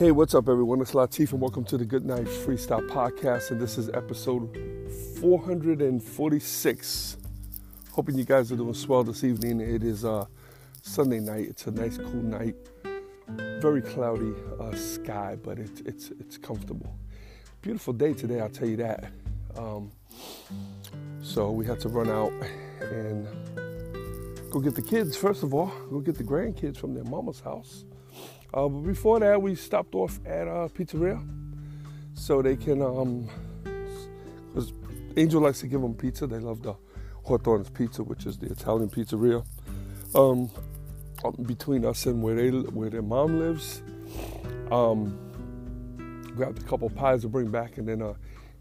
Hey, what's up, everyone? It's Latif, and welcome to the Good Night Freestyle Podcast. And this is episode 446. Hoping you guys are doing swell this evening. It is uh, Sunday night. It's a nice, cool night. Very cloudy uh, sky, but it, it's it's comfortable. Beautiful day today, I'll tell you that. Um, so we had to run out and go get the kids. First of all, go get the grandkids from their mama's house uh, but before that, we stopped off at a pizzeria so they can, um, because Angel likes to give them pizza. They love the Hawthorne's Pizza, which is the Italian pizzeria. Um, between us and where they where their mom lives, um, grabbed a couple pies to bring back, and then uh,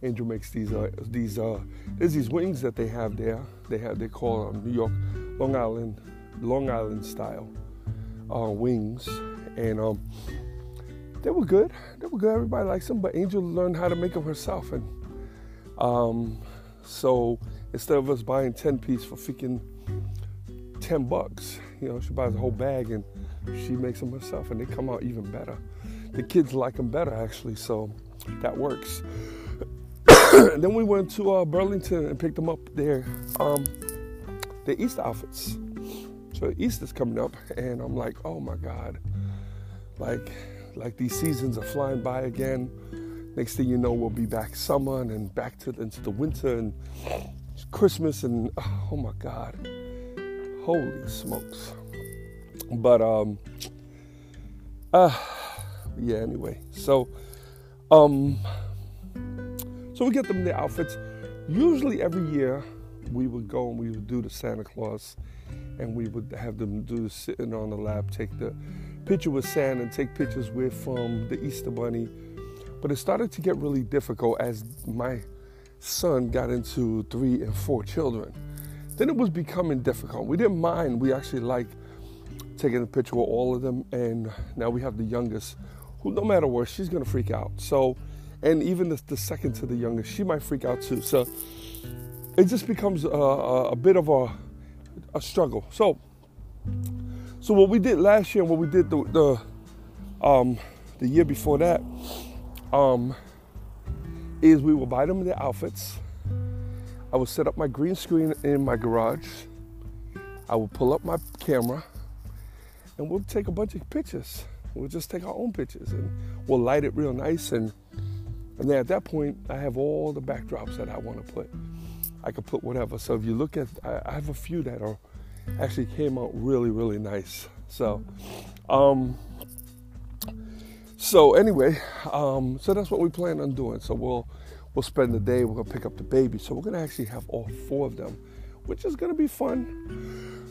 Angel makes these uh, these uh, there's these wings that they have there. They have they call um, New York Long Island Long Island style uh, wings, and um, they were good. They were good. Everybody likes them, but Angel learned how to make them herself, and um, so instead of us buying ten piece for freaking ten bucks, you know, she buys a whole bag and she makes them herself, and they come out even better. The kids like them better actually, so that works. then we went to uh, Burlington and picked them up there. um, their Easter outfits. So Easter's coming up, and I'm like, oh my God, like like these seasons are flying by again. Next thing you know, we'll be back summer and then back to into the winter and Christmas and oh my God, holy smokes! But um, uh, yeah. Anyway, so um, so we get them the outfits. Usually every year we would go and we would do the Santa Claus, and we would have them do sitting on the lap, take the picture with Santa and take pictures with um, the Easter Bunny. But it started to get really difficult as my son got into three and four children. Then it was becoming difficult. We didn't mind. We actually liked taking a picture with all of them. And now we have the youngest, who no matter what, she's gonna freak out. So, and even the, the second to the youngest, she might freak out too. So it just becomes a, a, a bit of a, a struggle. So so what we did last year and what we did the the, um, the year before that um, is we would buy them their outfits. I would set up my green screen in my garage. I would pull up my camera and we'll take a bunch of pictures. We'll just take our own pictures and we'll light it real nice and and then at that point I have all the backdrops that I want to put. I could put whatever. So if you look at I have a few that are actually came out really, really nice. So, um, so anyway, um, so that's what we plan on doing. So we'll we'll spend the day. We're gonna pick up the baby. So we're gonna actually have all four of them, which is gonna be fun.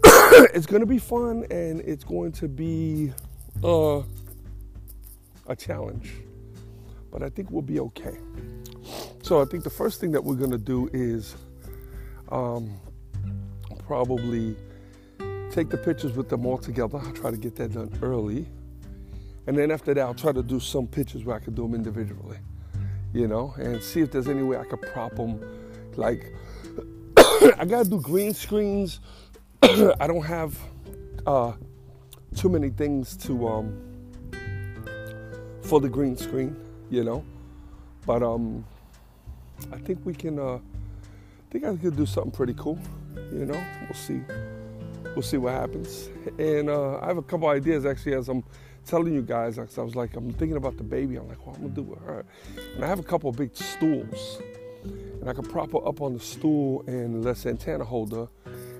it's gonna be fun, and it's going to be uh, a challenge, but I think we'll be okay. So I think the first thing that we're gonna do is um, probably take the pictures with them all together. I'll try to get that done early. And then after that, I'll try to do some pictures where I can do them individually, you know, and see if there's any way I could prop them. Like, I gotta do green screens. I don't have uh, too many things to um, for the green screen, you know. But um, I think we can. Uh, I think I could do something pretty cool. You know, we'll see. We'll see what happens. And uh, I have a couple ideas actually as I'm telling you guys. I was like, I'm thinking about the baby. I'm like, what I'm gonna do with her? And I have a couple of big stools, and I can prop her up on the stool and let Santana hold her.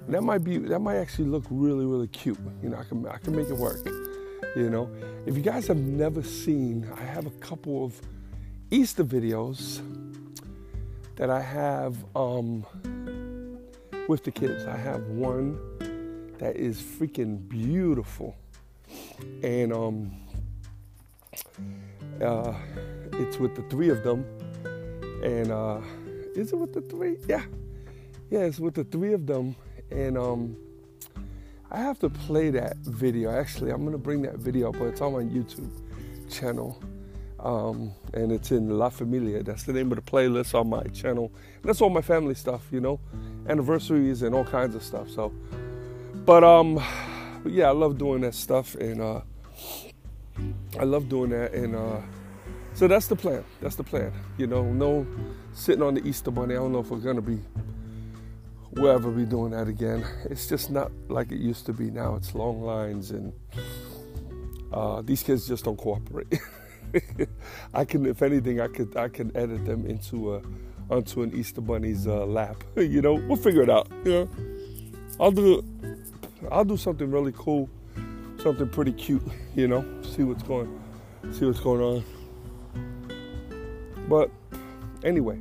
And that might be that might actually look really really cute. You know, I can I can make it work. You know, if you guys have never seen, I have a couple of Easter videos that I have um, with the kids. I have one that is freaking beautiful, and um, uh, it's with the three of them. And uh, is it with the three? Yeah, yeah, it's with the three of them. And um, I have to play that video. Actually, I'm gonna bring that video, but it's on my YouTube channel. Um, and it's in La Familia. That's the name of the playlist on my channel. And that's all my family stuff, you know, anniversaries and all kinds of stuff. So, but um, yeah, I love doing that stuff, and uh, I love doing that, and uh, so that's the plan. That's the plan. You know, no sitting on the Easter Bunny. I don't know if we're gonna be, we'll ever be doing that again. It's just not like it used to be now. It's long lines, and uh, these kids just don't cooperate. I can, if anything, I could I can edit them into a onto an Easter bunny's uh, lap. you know, we'll figure it out. You know, I'll do I'll do something really cool, something pretty cute. You know, see what's going see what's going on. But anyway,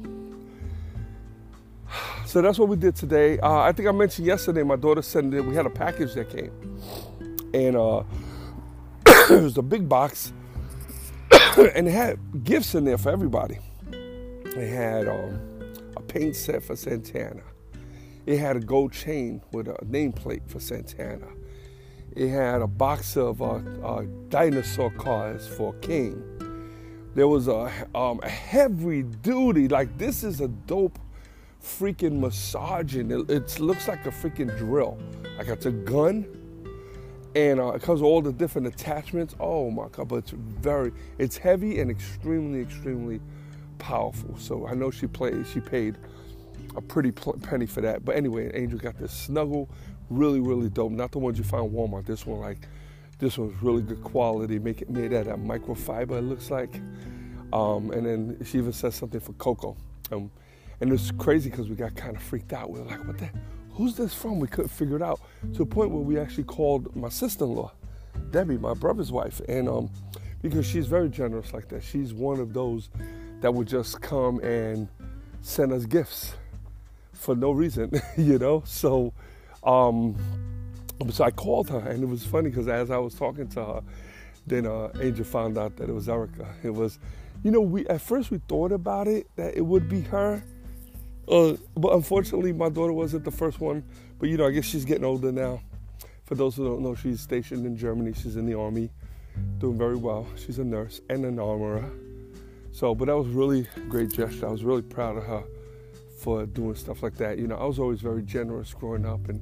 so that's what we did today. Uh, I think I mentioned yesterday. My daughter sent it. We had a package that came, and uh, it was a big box and it had gifts in there for everybody. It had um, a paint set for Santana. It had a gold chain with a nameplate for Santana. It had a box of uh, uh, dinosaur cars for King. There was a, um, a heavy duty, like this is a dope freaking massaging. It, it looks like a freaking drill. Like it's a gun and uh, it comes with all the different attachments. Oh my god! But it's very, it's heavy and extremely, extremely powerful. So I know she played, she paid a pretty pl- penny for that. But anyway, Angel got this snuggle, really, really dope. Not the ones you find Walmart. This one, like, this one's really good quality. Make it made out of microfiber. It looks like. Um, and then she even says something for Coco. Um, and it's crazy because we got kind of freaked out. We are like, what the? Who's this from? We couldn't figure it out to a point where we actually called my sister-in-law, Debbie, my brother's wife, and um, because she's very generous like that. She's one of those that would just come and send us gifts for no reason, you know. So, um, so I called her, and it was funny because as I was talking to her, then uh, Angel found out that it was Erica. It was, you know, we at first we thought about it that it would be her uh, but unfortunately, my daughter wasn't the first one. But you know, I guess she's getting older now. For those who don't know, she's stationed in Germany. She's in the army, doing very well. She's a nurse and an armorer. So, but that was really great gesture. I was really proud of her for doing stuff like that. You know, I was always very generous growing up, and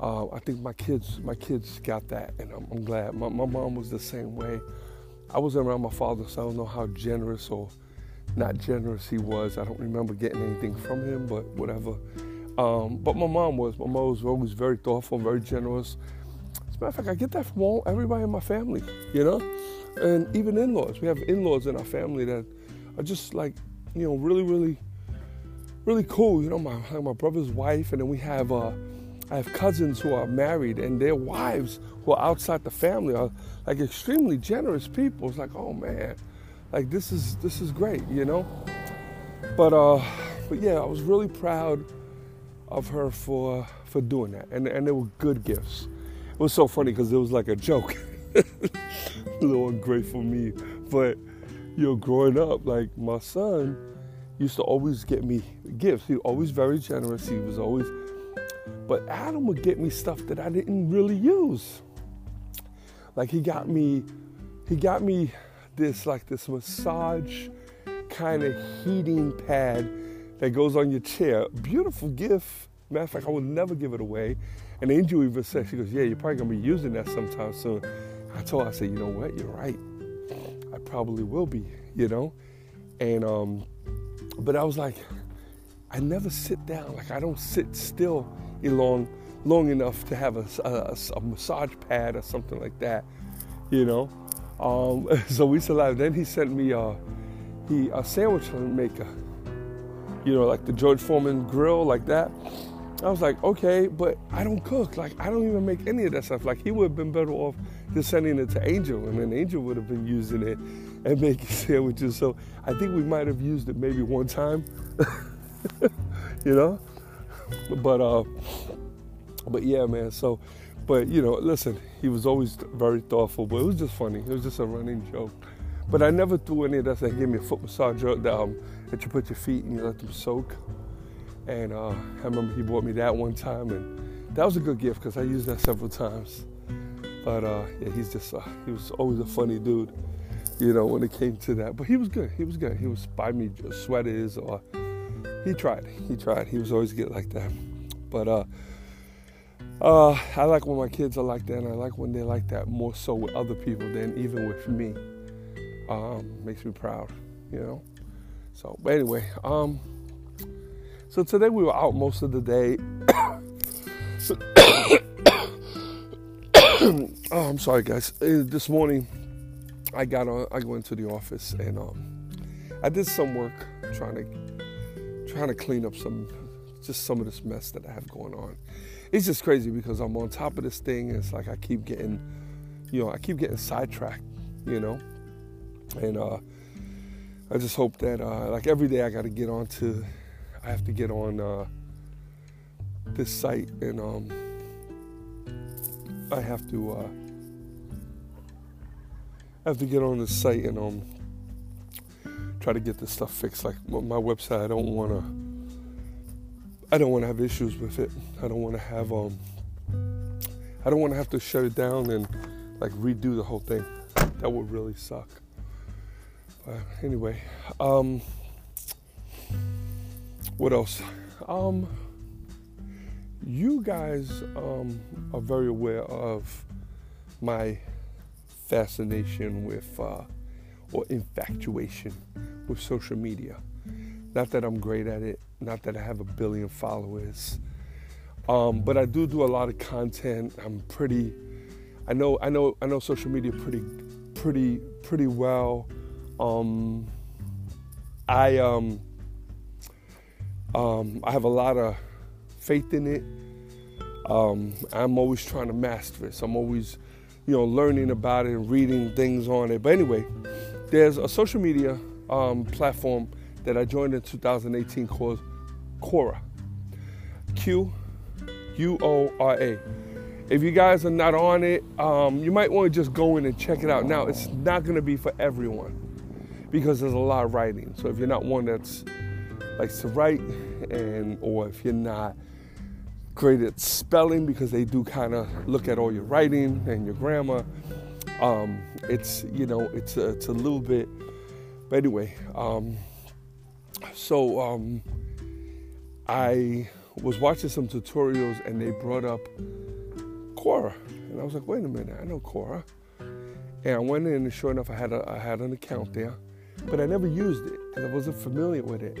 uh, I think my kids, my kids got that, and I'm, I'm glad. My, my mom was the same way. I wasn't around my father, so I don't know how generous or not generous he was. I don't remember getting anything from him, but whatever. Um, but my mom was. My mom was always very thoughtful, very generous. As a matter of fact, I get that from all everybody in my family, you know, and even in-laws. We have in-laws in our family that are just like, you know, really, really, really cool. You know, my my brother's wife, and then we have uh, I have cousins who are married, and their wives who are outside the family are like extremely generous people. It's like, oh man like this is this is great, you know. But uh, but yeah, I was really proud of her for for doing that, and and they were good gifts. It was so funny because it was like a joke. a little ungrateful me, but you know, growing up, like my son used to always get me gifts. He was always very generous. He was always, but Adam would get me stuff that I didn't really use. Like he got me, he got me this like this massage kind of heating pad that goes on your chair. Beautiful gift. Matter of fact, I would never give it away. And Angel even said, she goes, yeah, you're probably gonna be using that sometime soon. I told her, I said, you know what, you're right. I probably will be, you know? And um, but I was like, I never sit down. Like I don't sit still long long enough to have a, a, a massage pad or something like that, you know. Um, so we survived. Then he sent me uh, he a sandwich maker, you know, like the George Foreman grill, like that. I was like, okay, but I don't cook. Like I don't even make any of that stuff. Like he would have been better off just sending it to Angel, and then Angel would have been using it and making sandwiches. So I think we might have used it maybe one time, you know. But uh, but yeah, man. So, but you know, listen, he was always very thoughtful. But it was just funny. It was just a running joke. But I never threw any of that. They gave me a foot massage that, um, that you put your feet and you let them soak. And uh, I remember he bought me that one time, and that was a good gift because I used that several times. But uh, yeah, he's just uh, he was always a funny dude, you know, when it came to that. But he was good. He was good. He was buy me sweaters or he tried. He tried. He was always good like that. But uh, uh, I like when my kids are like that, and I like when they're like that more so with other people than even with me. Um, makes me proud, you know. So, but anyway, um, so today we were out most of the day. oh, I'm sorry, guys. Uh, this morning, I got on. I went to the office and um, I did some work trying to trying to clean up some just some of this mess that I have going on. It's just crazy because I'm on top of this thing. It's like I keep getting, you know, I keep getting sidetracked, you know, and uh, I just hope that uh, like every day I got to get on to I have to get on uh, this site and um, I have to uh, I have to get on this site and um, try to get this stuff fixed. Like my website, I don't want to I don't want to have issues with it. I don't want to have um I don't want to have to shut it down and like redo the whole thing. That would really suck. But anyway, um, what else? Um, you guys um, are very aware of my fascination with uh, or infatuation with social media. Not that I'm great at it, not that I have a billion followers, um, but I do do a lot of content. I'm pretty. I know. I know. I know social media pretty, pretty, pretty well. Um, I um, um, I have a lot of faith in it. Um, I'm always trying to master it. So I'm always, you know, learning about it and reading things on it. But anyway, there's a social media um, platform that I joined in 2018 called Quora. Q U O R A. If you guys are not on it, um, you might want to just go in and check it out. Now, it's not going to be for everyone because there's a lot of writing. So if you're not one that's likes to write, and or if you're not great at spelling, because they do kind of look at all your writing and your grammar, um, it's you know it's a, it's a little bit. But anyway, um, so um, I was watching some tutorials and they brought up Quora, and I was like, wait a minute, I know Quora. And I went in, and sure enough, I had a, I had an account there, but I never used it because I wasn't familiar with it.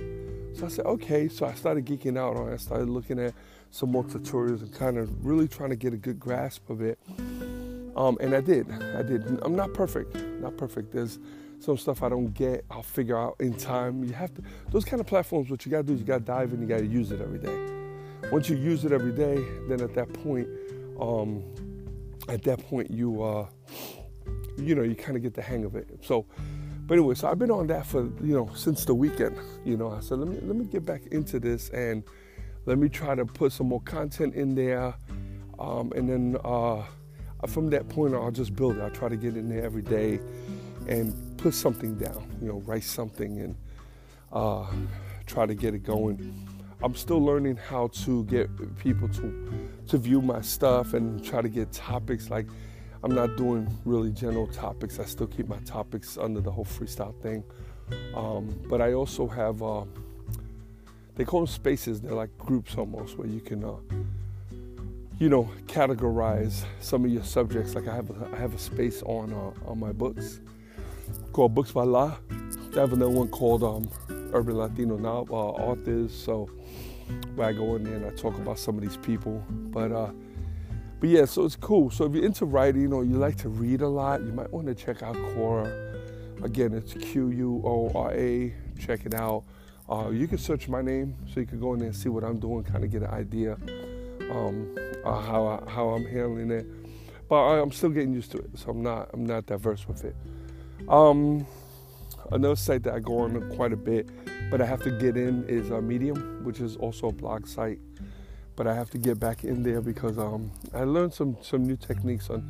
So I said, okay. So I started geeking out on it. I started looking at some more tutorials and kind of really trying to get a good grasp of it. Um, and I did. I did. I'm not perfect. Not perfect. There's some stuff I don't get. I'll figure out in time. You have to. Those kind of platforms. What you got to do is you got to dive in. You got to use it every day. Once you use it every day, then at that point, um, at that point you, uh, you know, you kind of get the hang of it. So but anyway, so I've been on that for you know since the weekend. You know, I said let me let me get back into this and let me try to put some more content in there, um, and then uh, from that point on, I'll just build it. I'll try to get in there every day and put something down. You know, write something and uh, try to get it going. I'm still learning how to get people to to view my stuff and try to get topics like I'm not doing really general topics. I still keep my topics under the whole freestyle thing. Um, but I also have, uh, they call them spaces. They're like groups almost where you can, uh, you know, categorize some of your subjects. Like I have, a, I have a space on uh, on my books called Books by La. I have another one called um, Urban Latino now uh, authors. So where I go in there and I talk about some of these people, but uh, but yeah, so it's cool. So if you're into writing or you like to read a lot, you might want to check out Quora. Again, it's Q U O R A. Check it out. Uh, you can search my name so you can go in there and see what I'm doing, kind of get an idea um, uh, how I, how I'm handling it. But I, am still getting used to it, so I'm not I'm not diverse with it. Um, another site that I go on quite a bit, but I have to get in is uh, Medium, which is also a blog site. but I have to get back in there because um, I learned some some new techniques on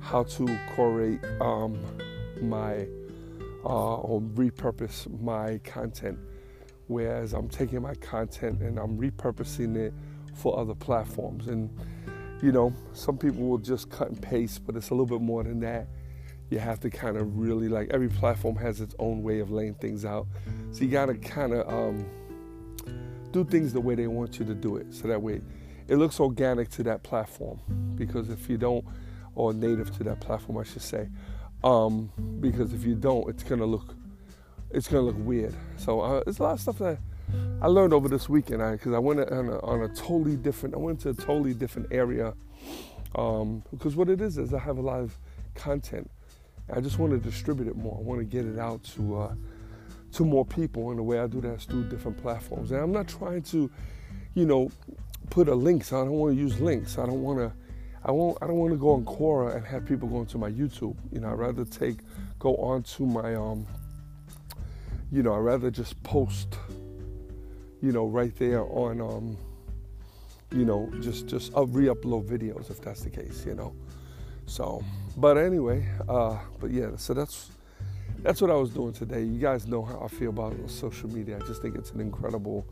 how to curate um, my uh, or repurpose my content. Whereas I'm taking my content and I'm repurposing it for other platforms. And you know, some people will just cut and paste, but it's a little bit more than that. You have to kind of really like every platform has its own way of laying things out. So you got to kind of um, do things the way they want you to do it. So that way it looks organic to that platform. Because if you don't, or native to that platform, I should say, um, because if you don't, it's gonna look it's gonna look weird. So uh, there's a lot of stuff that I learned over this weekend because I, I, went on a, on a, totally different. I went to a totally different area um, because what it is is I have a lot of content. I just want to distribute it more. I want to get it out to uh, to more people, and the way I do that is through different platforms. And I'm not trying to, you know, put a link. So I don't want to use links. I don't want to. I won't. I don't want to go on Quora and have people going to my YouTube. You know, I'd rather take go on to my um. You know, I'd rather just post. You know, right there on um. You know, just just re-upload videos if that's the case. You know, so. But anyway, uh, but yeah. So that's that's what I was doing today. You guys know how I feel about social media. I just think it's an incredible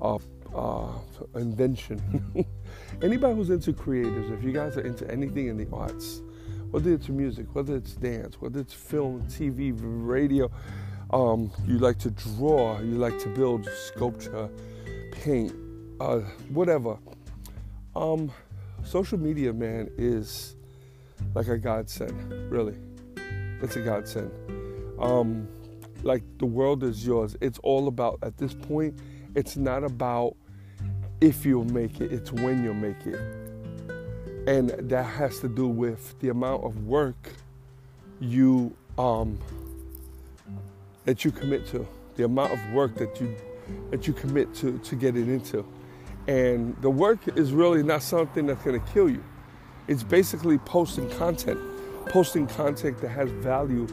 uh, uh, invention. Anybody who's into creators, if you guys are into anything in the arts, whether it's music, whether it's dance, whether it's film, TV, radio, um, you like to draw, you like to build sculpture, paint, uh, whatever. Um, social media, man, is like a godsend, really. It's a godsend. Um, like the world is yours. It's all about, at this point, it's not about if you'll make it, it's when you'll make it. And that has to do with the amount of work you um, that you commit to, the amount of work that you that you commit to to get it into. And the work is really not something that's going to kill you. It's basically posting content, posting content that has value,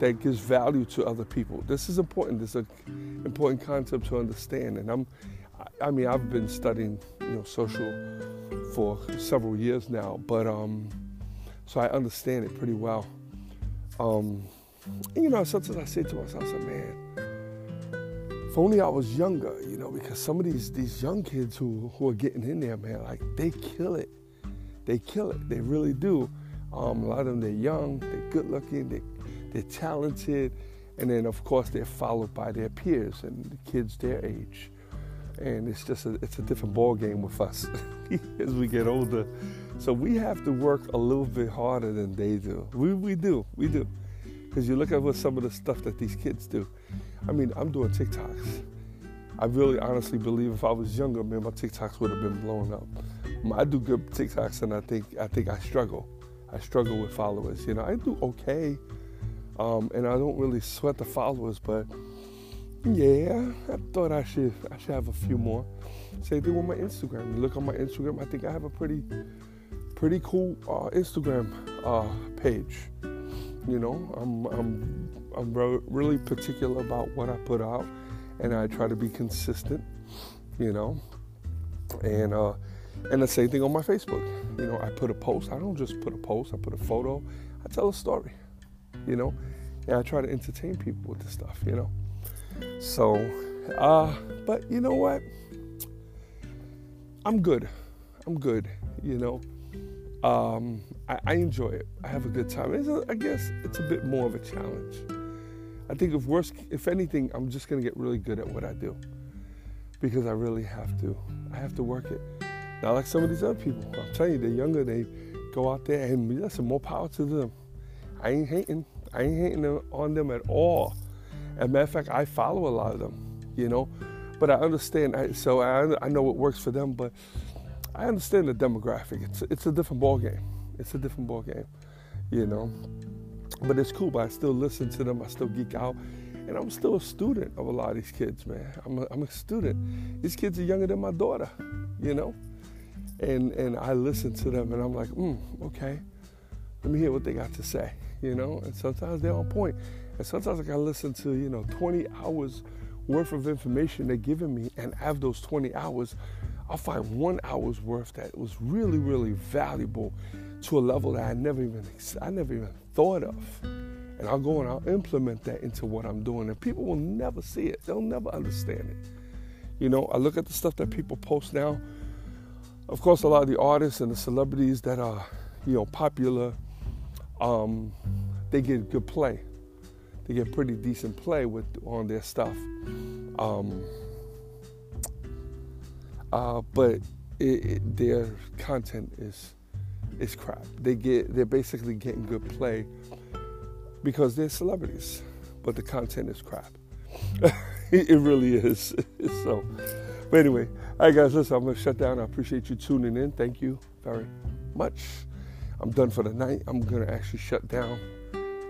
that gives value to other people. This is important. This is an important concept to understand. And I'm I mean, I've been studying, you know, social for several years now, but um, so I understand it pretty well. Um, you know, sometimes I say to myself, I say, man, if only I was younger, you know, because some of these these young kids who who are getting in there, man, like they kill it, they kill it, they really do. Um, a lot of them, they're young, they're good looking, they they're talented, and then of course they're followed by their peers and the kids their age and it's just a, it's a different ball game with us as we get older. So we have to work a little bit harder than they do. We we do we do, because you look at what some of the stuff that these kids do. I mean, I'm doing TikToks. I really honestly believe if I was younger, man, my TikToks would have been blown up. I do good TikToks, and I think I think I struggle. I struggle with followers. You know, I do okay, um, and I don't really sweat the followers, but yeah, I thought I should I should have a few more. Same thing with my Instagram. You look on my Instagram, I think I have a pretty pretty cool uh, Instagram uh, page. You know, I'm I'm I'm re- really particular about what I put out, and I try to be consistent. You know, and uh, and the same thing on my Facebook. You know, I put a post. I don't just put a post. I put a photo. I tell a story. You know, and I try to entertain people with this stuff. You know. So, uh, but you know what? I'm good. I'm good. You know, um, I, I, enjoy it. I have a good time. A, I guess it's a bit more of a challenge. I think if worst, if anything, I'm just gonna get really good at what I do because I really have to. I have to work it. Not like some of these other people. I'm telling you, they're younger. They go out there and listen. More power to them. I ain't hating. I ain't hating on them at all. As a matter of fact, I follow a lot of them, you know, but I understand. I, so I, I know what works for them, but I understand the demographic. It's it's a different ball game. It's a different ball game, you know. But it's cool. But I still listen to them. I still geek out, and I'm still a student of a lot of these kids, man. I'm a, I'm a student. These kids are younger than my daughter, you know, and and I listen to them, and I'm like, mm, okay, let me hear what they got to say, you know. And sometimes they're on. And sometimes I gotta listen to, you know, 20 hours worth of information they're giving me, and have those 20 hours, I'll find one hour's worth that was really, really valuable to a level that I never even I never even thought of. And I'll go and I'll implement that into what I'm doing. And people will never see it. They'll never understand it. You know, I look at the stuff that people post now. Of course, a lot of the artists and the celebrities that are, you know, popular, um, they get good play. They get pretty decent play with on their stuff. Um, uh, but it, it, their content is is crap. They get they're basically getting good play because they're celebrities, but the content is crap. it really is. so, but anyway, all right, guys, listen, I'm gonna shut down. I appreciate you tuning in. Thank you very much. I'm done for the night. I'm gonna actually shut down.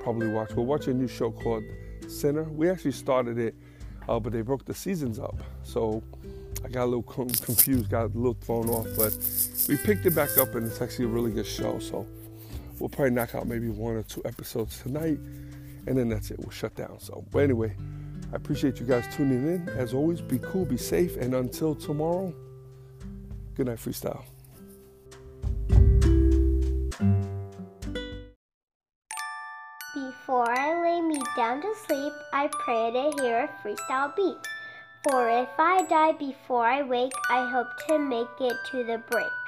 Probably watch. We'll watch a new show called Sinner. We actually started it, uh, but they broke the seasons up, so I got a little confused, got a little thrown off. But we picked it back up, and it's actually a really good show. So we'll probably knock out maybe one or two episodes tonight, and then that's it. We'll shut down. So, but anyway. I appreciate you guys tuning in. As always, be cool, be safe, and until tomorrow, good night, freestyle. Before I lay me down to sleep, I pray to hear a freestyle beat. For if I die before I wake, I hope to make it to the break.